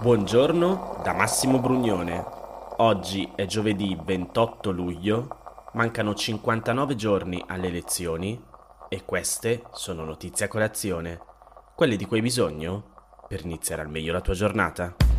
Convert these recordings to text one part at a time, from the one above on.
Buongiorno da Massimo Brugnone. Oggi è giovedì 28 luglio, mancano 59 giorni alle elezioni e queste sono notizie a colazione, quelle di cui hai bisogno per iniziare al meglio la tua giornata.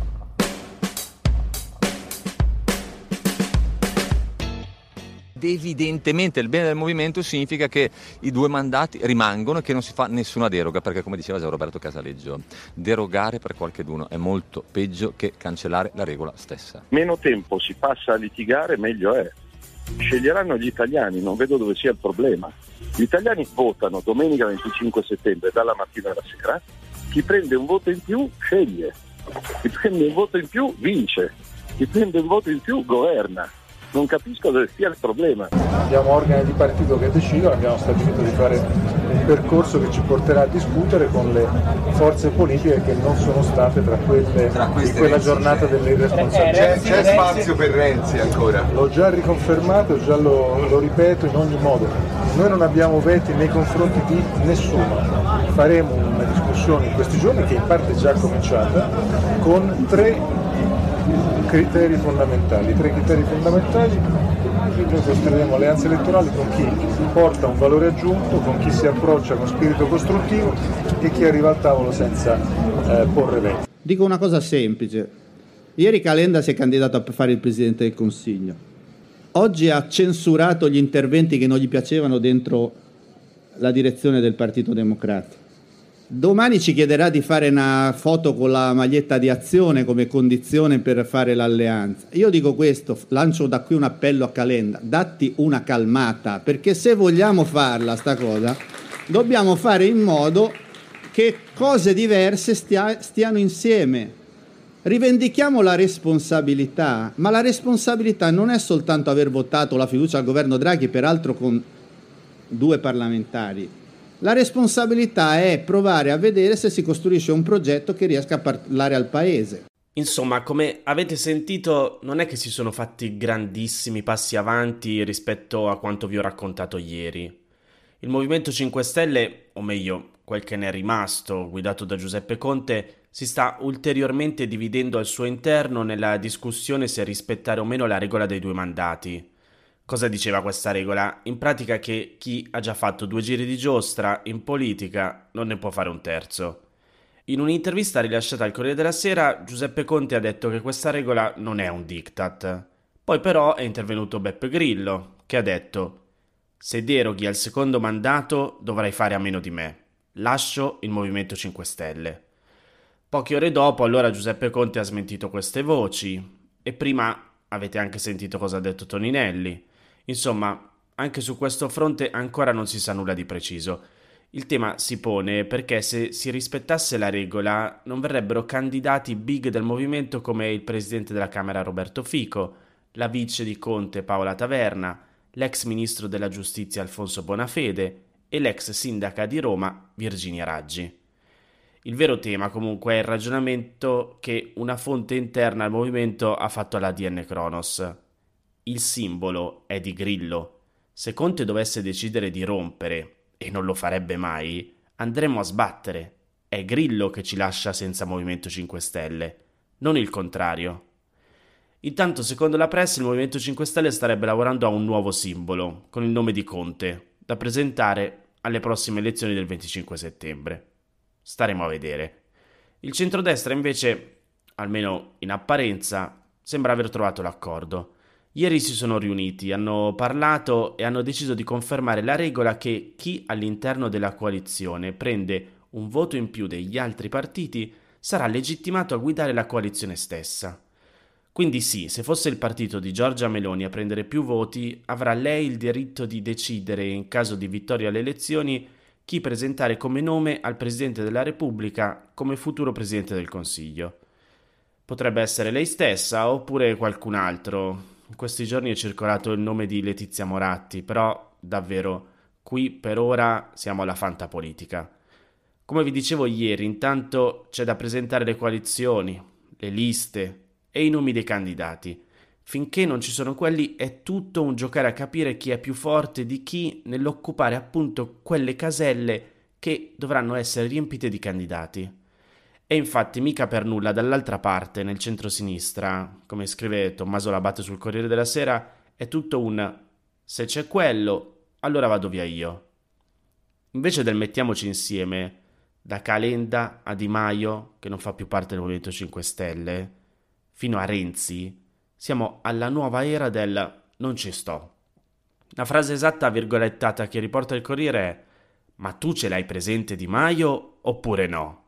Evidentemente il bene del movimento significa che i due mandati rimangono e che non si fa nessuna deroga, perché come diceva già Roberto Casaleggio, derogare per qualcheduno è molto peggio che cancellare la regola stessa. Meno tempo si passa a litigare, meglio è. Sceglieranno gli italiani, non vedo dove sia il problema. Gli italiani votano domenica 25 settembre dalla mattina alla sera, chi prende un voto in più sceglie, chi prende un voto in più vince, chi prende un voto in più governa non capisco dove sia il problema. Abbiamo organi di partito che decidono, abbiamo stabilito di fare un percorso che ci porterà a discutere con le forze politiche che non sono state tra quelle tra di quella Renzi giornata delle irresponsabilità. C'è, c'è, spazio per Renzi ancora? L'ho già riconfermato, già lo, lo ripeto in ogni modo. Noi non abbiamo veti nei confronti di nessuno. Faremo una discussione in questi giorni che in parte è già cominciata con tre criteri fondamentali. Tre criteri fondamentali, noi costruiremo alleanze elettorali con chi porta un valore aggiunto, con chi si approccia con spirito costruttivo e chi arriva al tavolo senza eh, porre veti. Dico una cosa semplice. Ieri Calenda si è candidato a fare il Presidente del Consiglio. Oggi ha censurato gli interventi che non gli piacevano dentro la direzione del Partito Democratico. Domani ci chiederà di fare una foto con la maglietta di azione come condizione per fare l'alleanza. Io dico questo, lancio da qui un appello a Calenda, datti una calmata, perché se vogliamo farla sta cosa, dobbiamo fare in modo che cose diverse stia, stiano insieme. Rivendichiamo la responsabilità, ma la responsabilità non è soltanto aver votato la fiducia al governo Draghi, peraltro con due parlamentari, la responsabilità è provare a vedere se si costruisce un progetto che riesca a parlare al paese. Insomma, come avete sentito, non è che si sono fatti grandissimi passi avanti rispetto a quanto vi ho raccontato ieri. Il Movimento 5 Stelle, o meglio, quel che ne è rimasto, guidato da Giuseppe Conte, si sta ulteriormente dividendo al suo interno nella discussione se rispettare o meno la regola dei due mandati. Cosa diceva questa regola? In pratica che chi ha già fatto due giri di giostra in politica non ne può fare un terzo. In un'intervista rilasciata al Corriere della Sera, Giuseppe Conte ha detto che questa regola non è un diktat. Poi però è intervenuto Beppe Grillo, che ha detto se deroghi al secondo mandato dovrai fare a meno di me. Lascio il Movimento 5 Stelle. Poche ore dopo allora Giuseppe Conte ha smentito queste voci e prima avete anche sentito cosa ha detto Toninelli. Insomma, anche su questo fronte ancora non si sa nulla di preciso. Il tema si pone perché se si rispettasse la regola non verrebbero candidati big del movimento come il presidente della Camera Roberto Fico, la vice di Conte Paola Taverna, l'ex ministro della giustizia Alfonso Bonafede e l'ex sindaca di Roma Virginia Raggi. Il vero tema comunque è il ragionamento che una fonte interna al movimento ha fatto alla DN Kronos. Il simbolo è di Grillo. Se Conte dovesse decidere di rompere, e non lo farebbe mai, andremo a sbattere. È Grillo che ci lascia senza Movimento 5 Stelle, non il contrario. Intanto, secondo la press, il Movimento 5 Stelle starebbe lavorando a un nuovo simbolo, con il nome di Conte, da presentare alle prossime elezioni del 25 settembre. Staremo a vedere. Il centrodestra invece, almeno in apparenza, sembra aver trovato l'accordo. Ieri si sono riuniti, hanno parlato e hanno deciso di confermare la regola che chi all'interno della coalizione prende un voto in più degli altri partiti sarà legittimato a guidare la coalizione stessa. Quindi sì, se fosse il partito di Giorgia Meloni a prendere più voti, avrà lei il diritto di decidere, in caso di vittoria alle elezioni, chi presentare come nome al Presidente della Repubblica come futuro Presidente del Consiglio. Potrebbe essere lei stessa oppure qualcun altro, in questi giorni è circolato il nome di Letizia Moratti, però davvero qui per ora siamo alla fantapolitica. Come vi dicevo ieri, intanto c'è da presentare le coalizioni, le liste e i nomi dei candidati. Finché non ci sono quelli è tutto un giocare a capire chi è più forte di chi nell'occupare appunto quelle caselle che dovranno essere riempite di candidati. E infatti mica per nulla dall'altra parte, nel centro-sinistra, come scrive Tommaso Labate sul Corriere della Sera, è tutto un se c'è quello, allora vado via io. Invece del mettiamoci insieme, da Calenda a Di Maio, che non fa più parte del Movimento 5 Stelle, fino a Renzi, siamo alla nuova era del non ci sto. La frase esatta virgolettata che riporta il Corriere è ma tu ce l'hai presente Di Maio oppure no?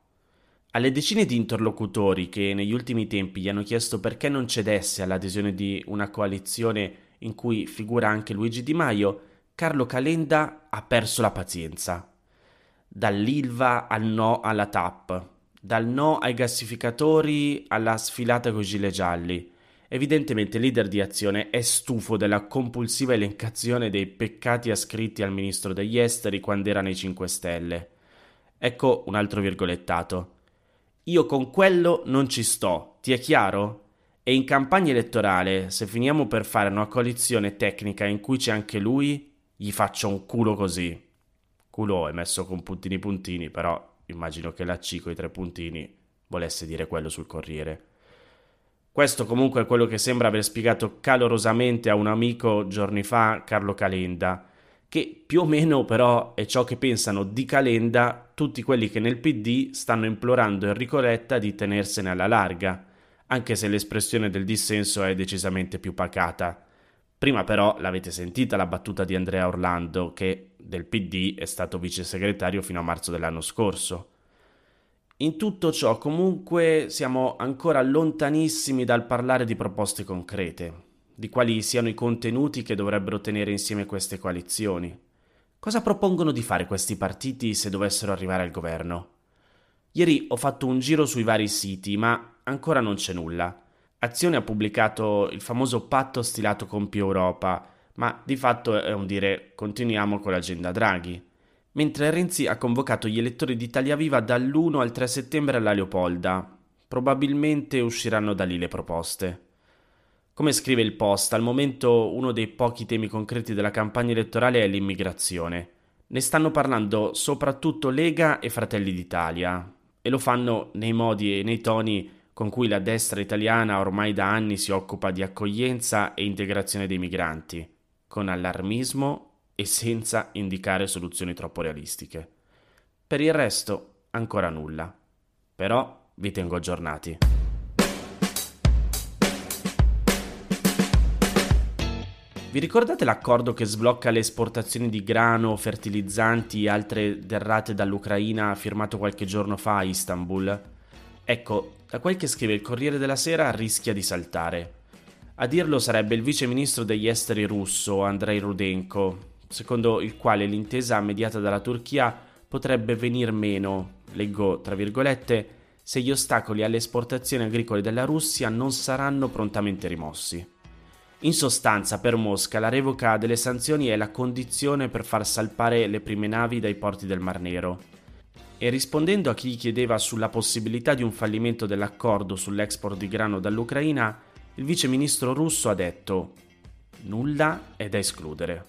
Alle decine di interlocutori che negli ultimi tempi gli hanno chiesto perché non cedesse all'adesione di una coalizione in cui figura anche Luigi Di Maio, Carlo Calenda ha perso la pazienza. Dall'Ilva al no alla TAP, dal no ai gassificatori alla sfilata con i gilet gialli. Evidentemente il leader di azione è stufo della compulsiva elencazione dei peccati ascritti al ministro degli esteri quando era nei 5 Stelle. Ecco un altro virgolettato. Io con quello non ci sto, ti è chiaro? E in campagna elettorale, se finiamo per fare una coalizione tecnica in cui c'è anche lui, gli faccio un culo così. Culo è messo con puntini puntini, però immagino che la C con i tre puntini volesse dire quello sul Corriere. Questo comunque è quello che sembra aver spiegato calorosamente a un amico giorni fa Carlo Calenda, che più o meno però è ciò che pensano di Calenda tutti quelli che nel PD stanno implorando Enrico Letta di tenersene alla larga, anche se l'espressione del dissenso è decisamente più pacata. Prima però l'avete sentita la battuta di Andrea Orlando, che del PD è stato vice segretario fino a marzo dell'anno scorso. In tutto ciò comunque siamo ancora lontanissimi dal parlare di proposte concrete, di quali siano i contenuti che dovrebbero tenere insieme queste coalizioni. Cosa propongono di fare questi partiti se dovessero arrivare al governo? Ieri ho fatto un giro sui vari siti, ma ancora non c'è nulla. Azione ha pubblicato il famoso patto stilato con più Europa, ma di fatto è un dire continuiamo con l'agenda Draghi mentre Renzi ha convocato gli elettori di Italia Viva dall'1 al 3 settembre alla Leopolda. Probabilmente usciranno da lì le proposte. Come scrive il Post, al momento uno dei pochi temi concreti della campagna elettorale è l'immigrazione. Ne stanno parlando soprattutto Lega e Fratelli d'Italia e lo fanno nei modi e nei toni con cui la destra italiana ormai da anni si occupa di accoglienza e integrazione dei migranti, con allarmismo e senza indicare soluzioni troppo realistiche. Per il resto, ancora nulla. Però vi tengo aggiornati. Vi ricordate l'accordo che sblocca le esportazioni di grano, fertilizzanti e altre derrate dall'Ucraina firmato qualche giorno fa a Istanbul? Ecco, da quel che scrive il Corriere della Sera rischia di saltare. A dirlo sarebbe il vice ministro degli esteri russo Andrei Rudenko, secondo il quale l'intesa mediata dalla Turchia potrebbe venir meno, leggo tra virgolette, se gli ostacoli alle esportazioni agricole della Russia non saranno prontamente rimossi. In sostanza, per Mosca, la revoca delle sanzioni è la condizione per far salpare le prime navi dai porti del Mar Nero. E rispondendo a chi gli chiedeva sulla possibilità di un fallimento dell'accordo sull'export di grano dall'Ucraina, il vice ministro russo ha detto: Nulla è da escludere.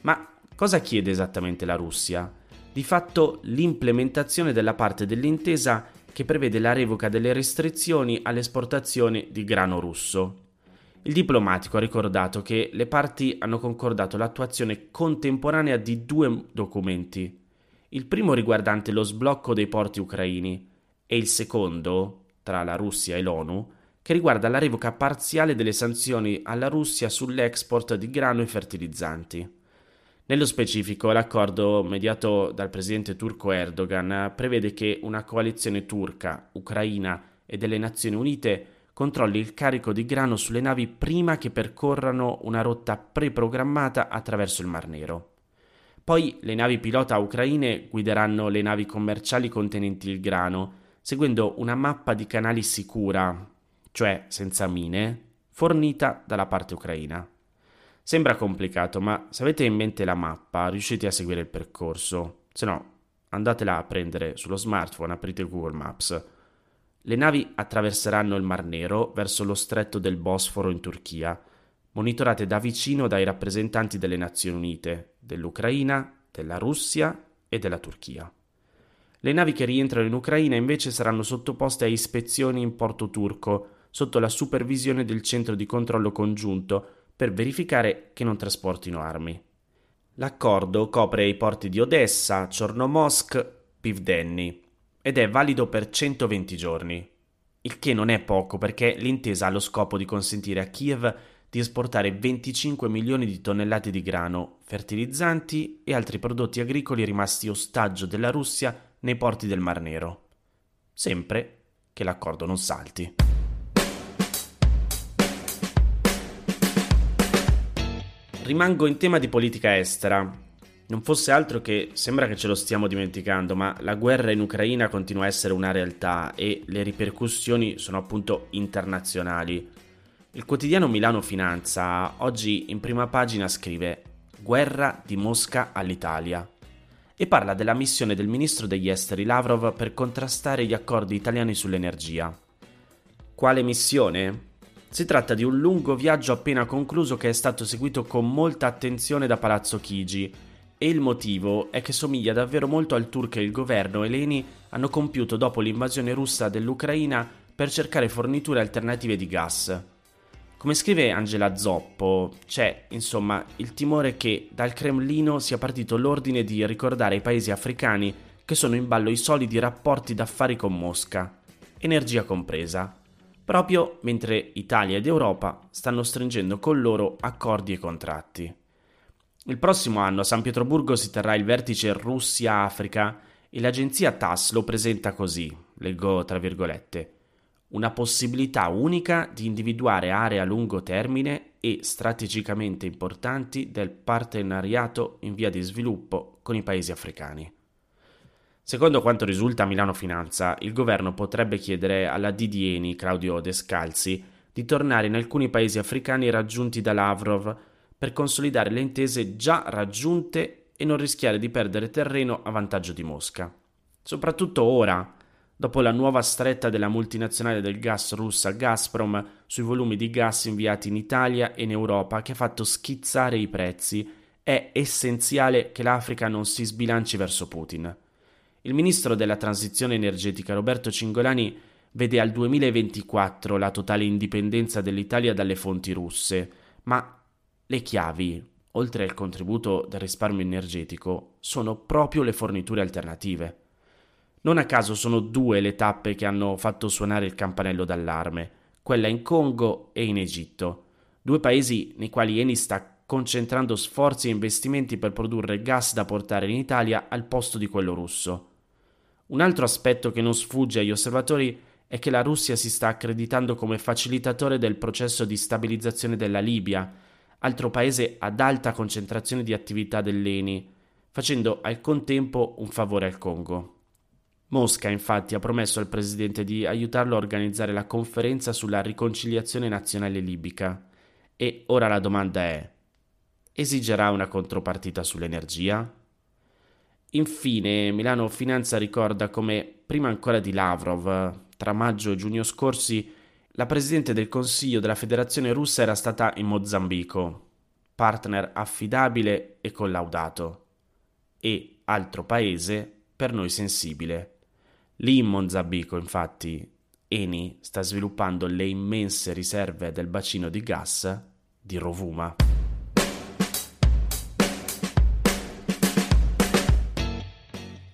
Ma cosa chiede esattamente la Russia? Di fatto l'implementazione della parte dell'intesa che prevede la revoca delle restrizioni all'esportazione di grano russo. Il diplomatico ha ricordato che le parti hanno concordato l'attuazione contemporanea di due documenti. Il primo riguardante lo sblocco dei porti ucraini e il secondo, tra la Russia e l'ONU, che riguarda la revoca parziale delle sanzioni alla Russia sull'export di grano e fertilizzanti. Nello specifico, l'accordo mediato dal presidente turco Erdogan prevede che una coalizione turca, ucraina e delle Nazioni Unite controlli il carico di grano sulle navi prima che percorrano una rotta preprogrammata attraverso il Mar Nero. Poi le navi pilota ucraine guideranno le navi commerciali contenenti il grano, seguendo una mappa di canali sicura, cioè senza mine, fornita dalla parte ucraina. Sembra complicato, ma se avete in mente la mappa riuscite a seguire il percorso. Se no, andatela a prendere sullo smartphone, aprite Google Maps. Le navi attraverseranno il Mar Nero verso lo stretto del Bosforo in Turchia, monitorate da vicino dai rappresentanti delle Nazioni Unite, dell'Ucraina, della Russia e della Turchia. Le navi che rientrano in Ucraina invece saranno sottoposte a ispezioni in porto turco, sotto la supervisione del centro di controllo congiunto, per verificare che non trasportino armi. L'accordo copre i porti di Odessa, Chornomorsk, Pivdenny ed è valido per 120 giorni. Il che non è poco perché l'intesa ha lo scopo di consentire a Kiev di esportare 25 milioni di tonnellate di grano, fertilizzanti e altri prodotti agricoli rimasti ostaggio della Russia nei porti del Mar Nero. Sempre che l'accordo non salti. Rimango in tema di politica estera. Non fosse altro che sembra che ce lo stiamo dimenticando, ma la guerra in Ucraina continua a essere una realtà e le ripercussioni sono appunto internazionali. Il quotidiano Milano Finanza oggi in prima pagina scrive Guerra di Mosca all'Italia e parla della missione del ministro degli esteri Lavrov per contrastare gli accordi italiani sull'energia. Quale missione? Si tratta di un lungo viaggio appena concluso che è stato seguito con molta attenzione da Palazzo Chigi e il motivo è che somiglia davvero molto al tour che il governo e l'ENI hanno compiuto dopo l'invasione russa dell'Ucraina per cercare forniture alternative di gas. Come scrive Angela Zoppo, c'è insomma il timore che dal Cremlino sia partito l'ordine di ricordare ai paesi africani che sono in ballo i solidi rapporti d'affari con Mosca, energia compresa, proprio mentre Italia ed Europa stanno stringendo con loro accordi e contratti. Il prossimo anno a San Pietroburgo si terrà il vertice Russia-Africa e l'agenzia TAS lo presenta così, leggo tra virgolette una possibilità unica di individuare aree a lungo termine e strategicamente importanti del partenariato in via di sviluppo con i paesi africani. Secondo quanto risulta a Milano Finanza, il governo potrebbe chiedere alla Didieni, Claudio Descalzi, di tornare in alcuni paesi africani raggiunti da Lavrov per consolidare le intese già raggiunte e non rischiare di perdere terreno a vantaggio di Mosca. Soprattutto ora, dopo la nuova stretta della multinazionale del gas russa Gazprom sui volumi di gas inviati in Italia e in Europa che ha fatto schizzare i prezzi, è essenziale che l'Africa non si sbilanci verso Putin. Il ministro della transizione energetica Roberto Cingolani vede al 2024 la totale indipendenza dell'Italia dalle fonti russe, ma le chiavi, oltre al contributo del risparmio energetico, sono proprio le forniture alternative. Non a caso sono due le tappe che hanno fatto suonare il campanello d'allarme, quella in Congo e in Egitto, due paesi nei quali Eni sta concentrando sforzi e investimenti per produrre gas da portare in Italia al posto di quello russo. Un altro aspetto che non sfugge agli osservatori è che la Russia si sta accreditando come facilitatore del processo di stabilizzazione della Libia, altro paese ad alta concentrazione di attività dell'ENI, facendo al contempo un favore al Congo. Mosca infatti ha promesso al presidente di aiutarlo a organizzare la conferenza sulla riconciliazione nazionale libica. E ora la domanda è, esigerà una contropartita sull'energia? Infine, Milano Finanza ricorda come, prima ancora di Lavrov, tra maggio e giugno scorsi, la Presidente del Consiglio della Federazione russa era stata in Mozambico, partner affidabile e collaudato, e altro paese per noi sensibile. Lì in Mozambico, infatti, Eni sta sviluppando le immense riserve del bacino di gas di Rovuma.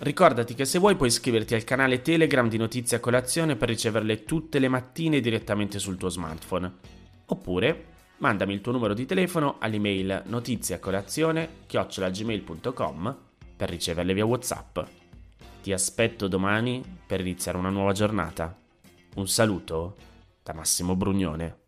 Ricordati che se vuoi puoi iscriverti al canale Telegram di Notizie a Colazione per riceverle tutte le mattine direttamente sul tuo smartphone. Oppure mandami il tuo numero di telefono all'email notiziacolazione-gmail.com per riceverle via Whatsapp. Ti aspetto domani per iniziare una nuova giornata. Un saluto da Massimo Brugnone.